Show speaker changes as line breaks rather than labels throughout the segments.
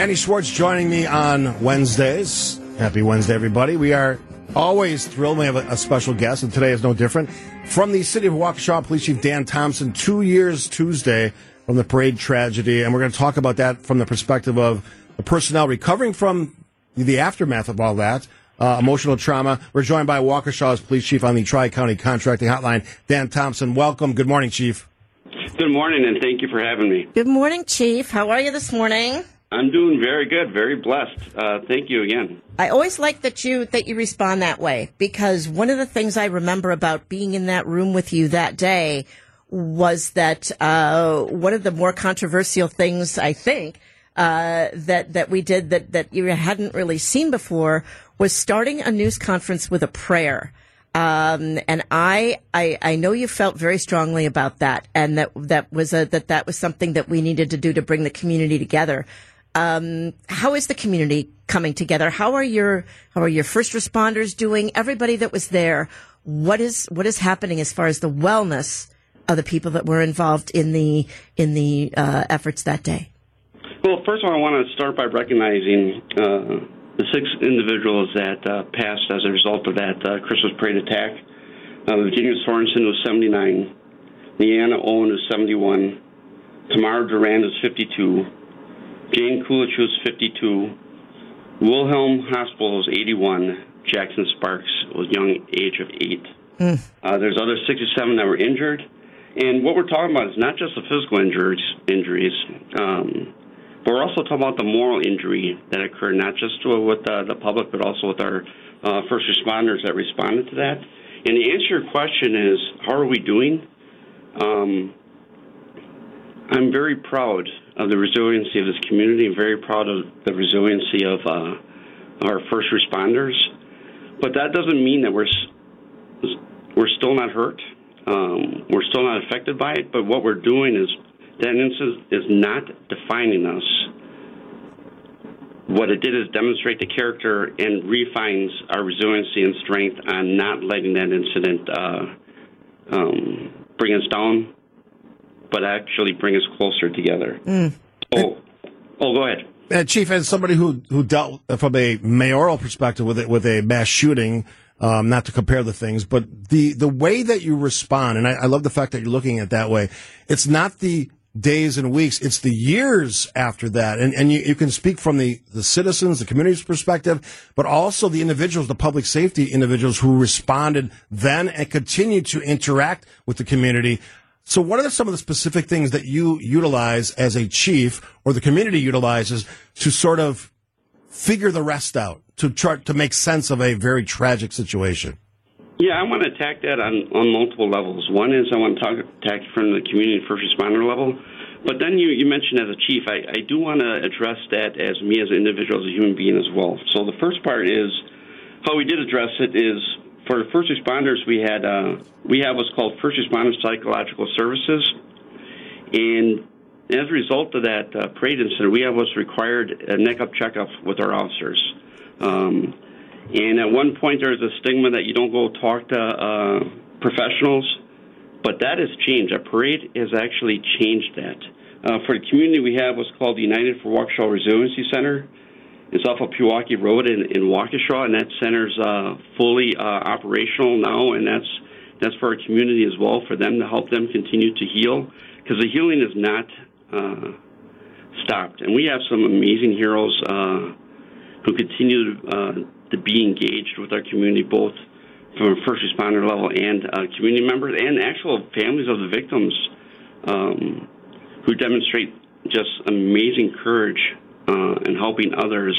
Annie Schwartz joining me on Wednesdays. Happy Wednesday, everybody. We are always thrilled. We have a, a special guest, and today is no different. From the city of Waukesha, Police Chief Dan Thompson, two years Tuesday from the parade tragedy, and we're going to talk about that from the perspective of the personnel recovering from the aftermath of all that. Uh, emotional trauma. We're joined by Waukesha's police chief on the Tri County Contracting Hotline, Dan Thompson. Welcome. Good morning, Chief.
Good morning, and thank you for having me.
Good morning, Chief. How are you this morning?
I'm doing very good, very blessed. Uh, thank you again.
I always like that you that you respond that way because one of the things I remember about being in that room with you that day was that uh, one of the more controversial things I think uh, that that we did that that you hadn't really seen before was starting a news conference with a prayer. Um, and I, I, I know you felt very strongly about that, and that that was a that that was something that we needed to do to bring the community together. Um, how is the community coming together? How are your how are your first responders doing? Everybody that was there, what is what is happening as far as the wellness of the people that were involved in the in the uh, efforts that day?
Well, first of all, I want to start by recognizing. Uh, the six individuals that uh, passed as a result of that uh, Christmas parade attack. Uh, Virginia Sorenson was 79, Leanna Owen was 71, Tamara Durand was 52, Jane Kulich was 52, Wilhelm Hospel was 81, Jackson Sparks was young age of 8. Mm. there's other 67 that were injured. And what we're talking about is not just the physical injuries, injuries um, but we're also talking about the moral injury that occurred, not just with uh, the public, but also with our uh, first responders that responded to that. And the answer to your question is, how are we doing? Um, I'm very proud of the resiliency of this community. I'm very proud of the resiliency of uh, our first responders. But that doesn't mean that we're we're still not hurt. Um, we're still not affected by it. But what we're doing is that incident is not defining us. What it did is demonstrate the character and refines our resiliency and strength on not letting that incident uh, um, bring us down, but actually bring us closer together. Mm. Oh, oh, go ahead.
Uh, Chief, as somebody who who dealt from a mayoral perspective with it with a mass shooting, um, not to compare the things, but the the way that you respond, and I, I, love the fact that you're looking at it that way. It's not the days and weeks. It's the years after that. And, and you, you can speak from the, the citizens, the community's perspective, but also the individuals, the public safety individuals who responded then and continue to interact with the community. So what are some of the specific things that you utilize as a chief or the community utilizes to sort of figure the rest out, to try to make sense of a very tragic situation?
Yeah, I want to attack that on, on multiple levels. One is I want to talk, attack from the community first responder level. But then you, you mentioned as a chief, I, I do want to address that as me as an individual, as a human being as well. So the first part is how we did address it is for first responders, we had uh, we have what's called first responder psychological services, and as a result of that uh, parade incident, we have what's required a neck up checkup with our officers. Um, and at one point, there was a stigma that you don't go talk to uh, professionals, but that has changed. A parade has actually changed that. Uh, for the community, we have what's called the United for Waukesha Resiliency Center. It's off of Pewaukee Road in, in Waukesha, and that center's uh, fully uh, operational now, and that's that's for our community as well, for them to help them continue to heal, because the healing is not uh, stopped. And we have some amazing heroes uh, who continue to uh, to be engaged with our community, both from a first responder level and uh, community members and actual families of the victims um, who demonstrate just amazing courage uh, in helping others,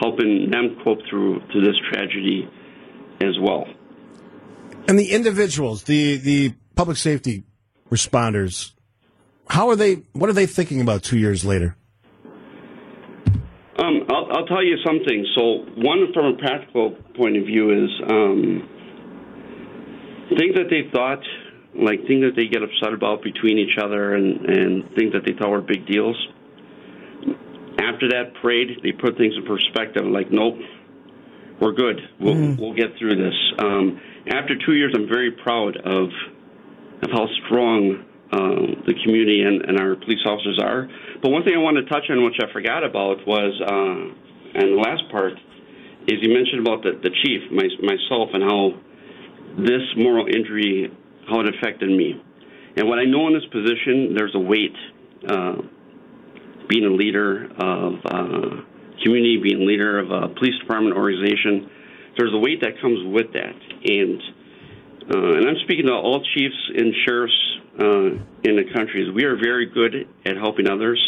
helping them cope through through this tragedy as well.
And the individuals, the the public safety responders, how are they? What are they thinking about two years later?
Um, I'll, I'll, tell you something. So, one from a practical point of view is um, things that they thought, like things that they get upset about between each other, and, and things that they thought were big deals. After that parade, they put things in perspective. Like, nope, we're good. We'll mm. we'll get through this. Um, after two years, I'm very proud of of how strong uh, the community and, and, our police officers are. But one thing I want to touch on, which I forgot about, was uh, and the last part is you mentioned about the, the chief, my, myself, and how this moral injury, how it affected me. And what I know in this position, there's a weight. Uh, being a leader of uh, community, being a leader of a police department organization, there's a weight that comes with that. And uh, and I'm speaking to all chiefs and sheriffs uh, in the country. We are very good at helping others.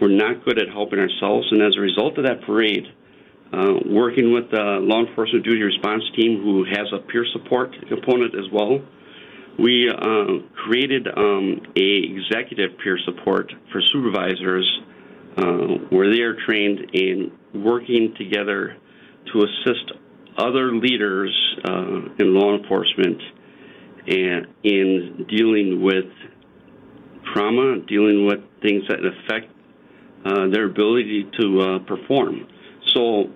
We're not good at helping ourselves. And as a result of that parade, uh, working with the law enforcement duty response team, who has a peer support component as well, we uh, created um, a executive peer support for supervisors uh, where they are trained in working together to assist other leaders uh, in law enforcement and in dealing with trauma, dealing with things that affect uh, their ability to uh, perform. So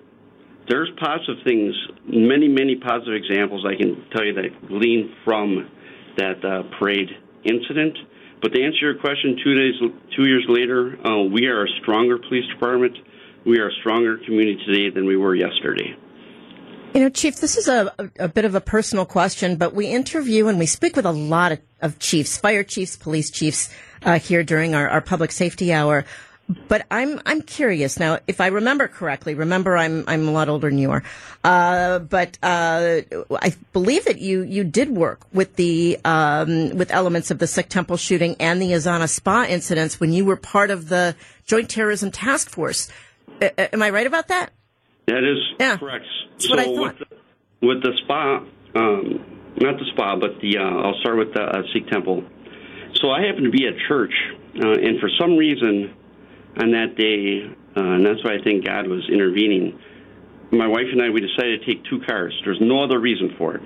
there's positive things, many, many positive examples I can tell you that glean from that uh, parade incident. But to answer your question, two days, two years later, uh, we are a stronger police department. We are a stronger community today than we were yesterday.
You know, Chief, this is a, a, bit of a personal question, but we interview and we speak with a lot of, of chiefs, fire chiefs, police chiefs uh, here during our, our public safety hour. But I'm I'm curious now. If I remember correctly, remember I'm I'm a lot older than you are. Uh, but uh, I believe that you you did work with the um, with elements of the Sikh Temple shooting and the Azana Spa incidents when you were part of the Joint Terrorism Task Force. am I right about that?
That is
yeah.
correct.
That's so what I.
With the, with the spa, um, not the spa, but the uh, I'll start with the uh, Sikh temple. So I happened to be at church, uh, and for some reason, on that day, uh, and that's why I think God was intervening. My wife and I, we decided to take two cars. There's no other reason for it.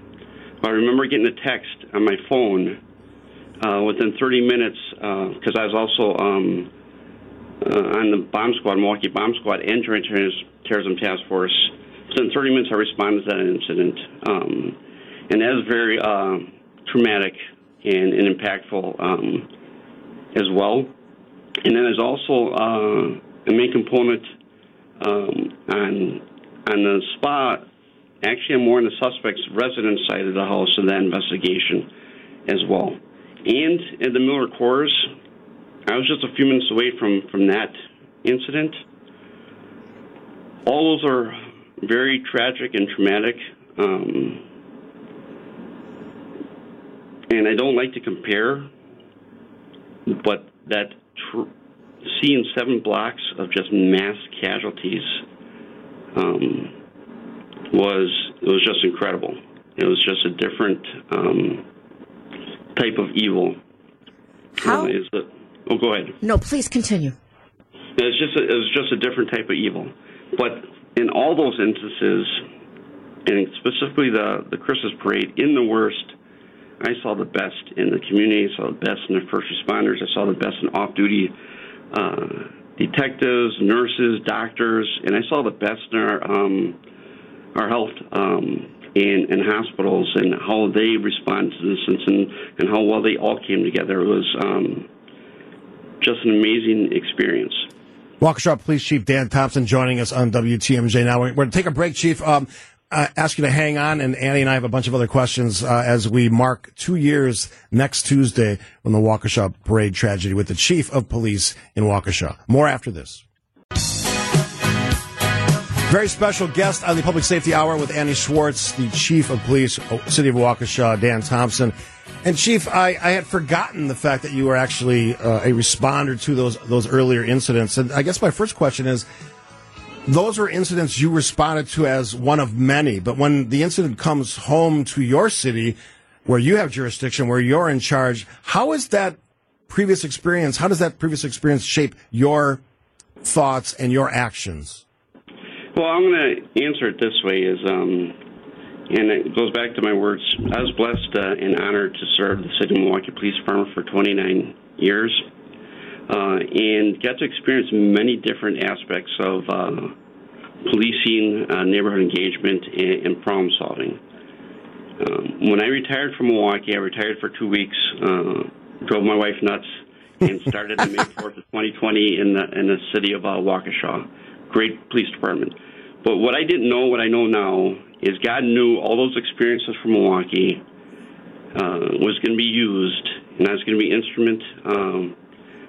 I remember getting a text on my phone uh, within 30 minutes because uh, I was also um, uh, on the bomb squad, Milwaukee Bomb Squad, and Joint Terrorism Task Force. Within 30 minutes, I responded to that incident, um, and that was very uh, traumatic and, and impactful um, as well. And then there's also uh, a main component um, on on the spot. Actually, I'm more on the suspect's residence side of the house of that investigation as well. And in the Miller Coors, I was just a few minutes away from, from that incident. All those are very tragic and traumatic. Um, and I don't like to compare, but that tr- seeing seven blocks of just mass casualties um, was it was just incredible. It was just a different um, type of evil.
How?
is it? Oh, go ahead.
No, please continue.
It was just a, it was just a different type of evil, but in all those instances, and specifically the the Christmas parade, in the worst, I saw the best in the community. I saw the best in the first responders. I saw the best in off-duty uh, detectives, nurses, doctors, and I saw the best in our um, our health um, and, and hospitals and how they responded to this and, and how well they all came together. It was um, just an amazing experience.
Waukesha Police Chief Dan Thompson joining us on WTMJ now. We're, going to take a break, Chief. Um, uh, ask you to hang on, and Annie and I have a bunch of other questions uh, as we mark two years next Tuesday when the Waukesha parade tragedy with the chief of police in Waukesha. More after this. Very special guest on the Public Safety Hour with Annie Schwartz, the chief of police, City of Waukesha, Dan Thompson. And Chief, I, I had forgotten the fact that you were actually uh, a responder to those those earlier incidents. And I guess my first question is, those are incidents you responded to as one of many. But when the incident comes home to your city, where you have jurisdiction, where you're in charge, how is that previous experience? How does that previous experience shape your thoughts and your actions?
Well, I'm going to answer it this way: is um, and it goes back to my words. I was blessed uh, and honored to serve the City of Milwaukee Police Department for 29 years uh, and got to experience many different aspects of uh, policing, uh, neighborhood engagement, and, and problem solving. Um, when I retired from Milwaukee, I retired for two weeks uh, drove my wife nuts, and started on May 4th of 2020 in the in the city of uh, Waukesha. Great police department. But what I didn't know, what I know now, is God knew all those experiences from Milwaukee uh, was going to be used, and I was going to be instrument um,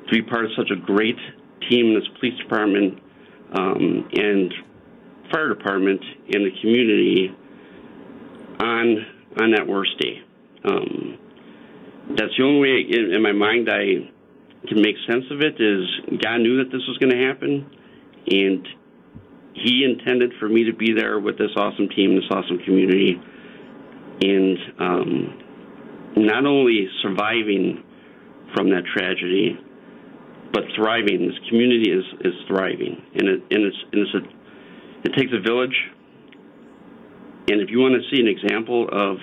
to be part of such a great team in this police department um, and fire department in the community on on that worst day. Um, that's the only way in, in my mind I can make sense of it. Is God knew that this was going to happen, and He intended for me to be there with this awesome team, this awesome community, and um, not only surviving from that tragedy, but thriving. This community is, is thriving, and it and it's and it's a, it takes a village. And if you want to see an example of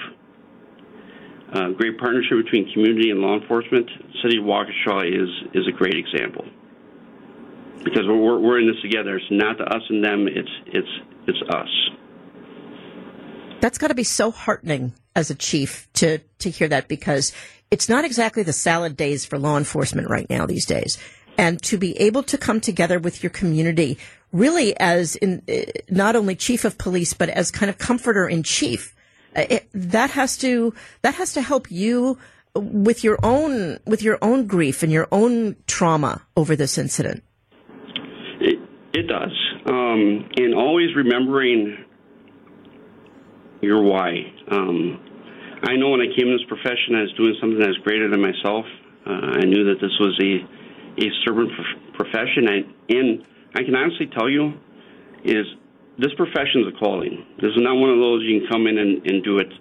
uh, great partnership between community and law enforcement, City of Waukesha is is a great example because we're we're in this together. It's not the us and them. It's it's it's us.
That's got to be so heartening as a chief to to hear that because it's not exactly the salad days for law enforcement right now these days. And to be able to come together with your community, really as in uh, not only chief of police but as kind of comforter in chief, it, that has to that has to help you with your own with your own grief and your own trauma over this incident.
It, it does, um, and always remembering your why. Um, I know when I came in this profession, I was doing something that was greater than myself. Uh, I knew that this was a a servant profession, and, and I can honestly tell you, is this profession is a calling. This is not one of those you can come in and, and do it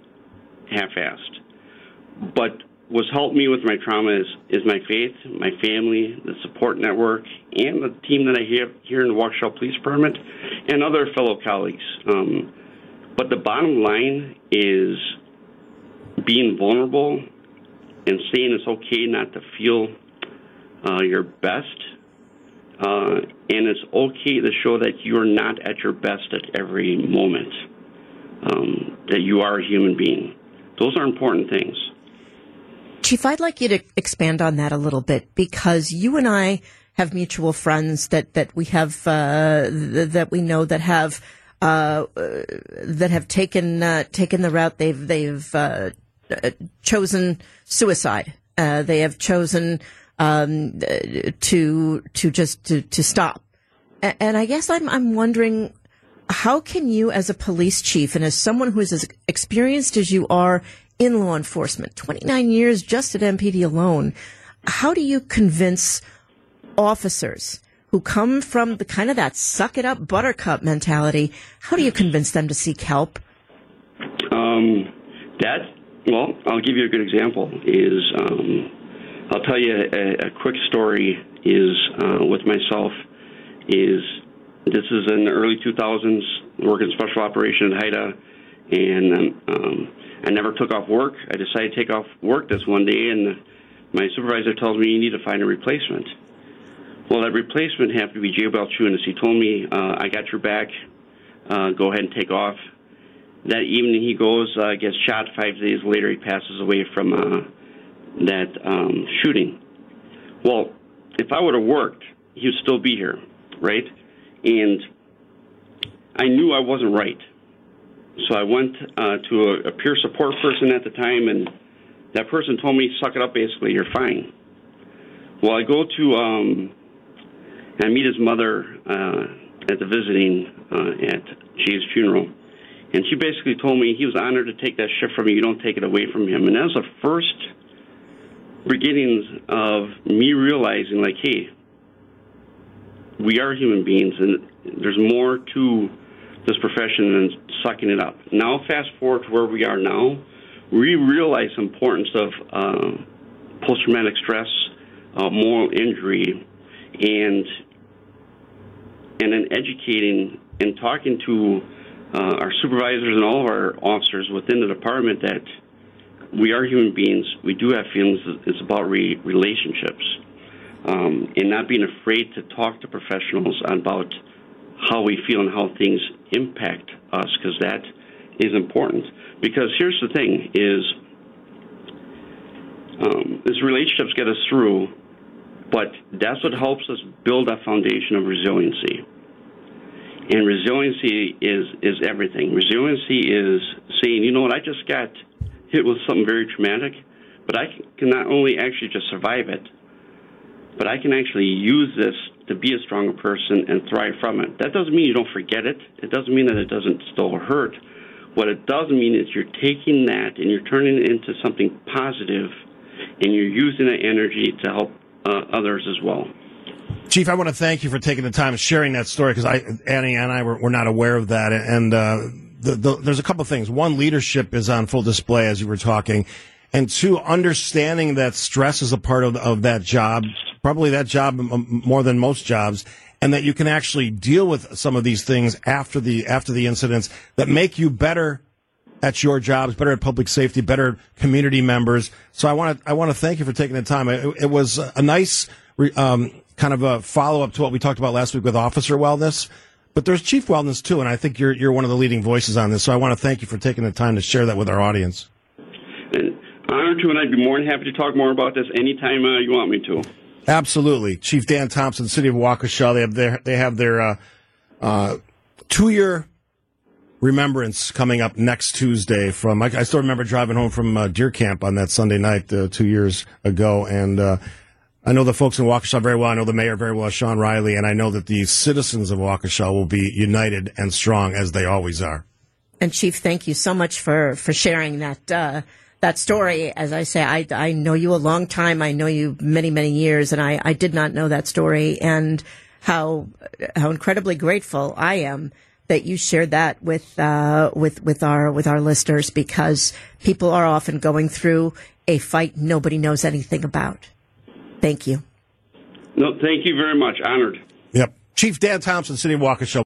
half-assed. But what's helped me with my trauma is, is my faith, my family, the support network, and the team that I have here in the Waukesha Police Department, and other fellow colleagues. Um, but the bottom line is being vulnerable and saying it's okay not to feel uh, your best. Uh, and it's okay to show that you're not at your best at every moment, um, that you are a human being. Those are important things.
Chief, I'd like you to expand on that a little bit because you and I have mutual friends that, that we have, uh, th- that we know that have, uh, that have taken, uh, taken the route they've, they've, uh, uh, chosen suicide. Uh, they have chosen um, to to just to, to stop. And I guess I'm I'm wondering how can you, as a police chief and as someone who is as experienced as you are in law enforcement, 29 years just at MPD alone, how do you convince officers who come from the kind of that suck it up buttercup mentality? How do you convince them to seek help?
Um, that well, I'll give you a good example. Is um, I'll tell you a, a quick story. Is uh, with myself. Is this is in the early 2000s, working special operation at HIDTA, and um, I never took off work. I decided to take off work this one day, and my supervisor tells me you need to find a replacement. Well, that replacement happened to be Jay Balchunas. He told me, uh, I got your back. Uh, go ahead and take off. That evening he goes, uh, gets shot. Five days later, he passes away from uh, that um, shooting. Well, if I would have worked, he would still be here, right? And I knew I wasn't right. So I went uh, to a, a peer support person at the time, and that person told me, suck it up, basically, you're fine. Well, I go to, um, I meet his mother uh, at the visiting uh, at Jay's funeral. And she basically told me he was honored to take that shift from. You don't take it away from him. And that was the first beginnings of me realizing, like, hey, we are human beings, and there's more to this profession than sucking it up. Now, fast forward to where we are now, we realize the importance of uh, post-traumatic stress, uh, moral injury, and and then educating and talking to uh, our supervisors and all of our officers within the department that we are human beings. We do have feelings. It's about re- relationships, um, and not being afraid to talk to professionals about how we feel and how things impact us, because that is important. Because here's the thing: is Um, relationships get us through, but that's what helps us build that foundation of resiliency. And resiliency is is everything. Resiliency is saying, you know what, I just got hit with something very traumatic, but I can not only actually just survive it, but I can actually use this to be a stronger person and thrive from it. That doesn't mean you don't forget it. It doesn't mean that it doesn't still hurt. What it does mean is you're taking that and you're turning it into something positive, and you're using that energy to help uh, others as well.
Chief, I want to thank you for taking the time and sharing that story because Annie and I were, were, not aware of that. And uh, the, the, there's a couple things. One, leadership is on full display as you were talking. And two, understanding that stress is a part of, of that job, probably that job more than most jobs, and that you can actually deal with some of these things after the after the incidents that make you better at your jobs, better at public safety, better community members. So I want to I want to thank you for taking the time. It, it was a nice um, kind of a follow up to what we talked about last week with officer wellness. But there's chief wellness too, and I think you're you're one of the leading voices on this. So I want to thank you for taking the time to share that with our audience.
And honored to, and I'd be more than happy to talk more about this anytime uh, you want me to.
Absolutely, Chief Dan Thompson, City of Waukesha. They have their they have their uh, uh, two year remembrance coming up next Tuesday. From I, I still remember driving home from uh, Deer Camp on that Sunday night uh, two years ago, and uh, I know the folks in Waukesha very well. I know the mayor very well, Shawn Reilly, and I know that the citizens of Waukesha will be united and strong as they always are.
And Chief, thank you so much for for sharing that uh, that story. As I say, I, I know you a long time. I know you many, many years, and I, I did not know that story and how, how incredibly grateful I am that you shared that with, uh, with, with our, with our listeners because people are often going through a fight nobody knows anything about. Thank you.
No, thank you very much. Honored.
Yep. Chief Dan Thompson, City of Waukesha.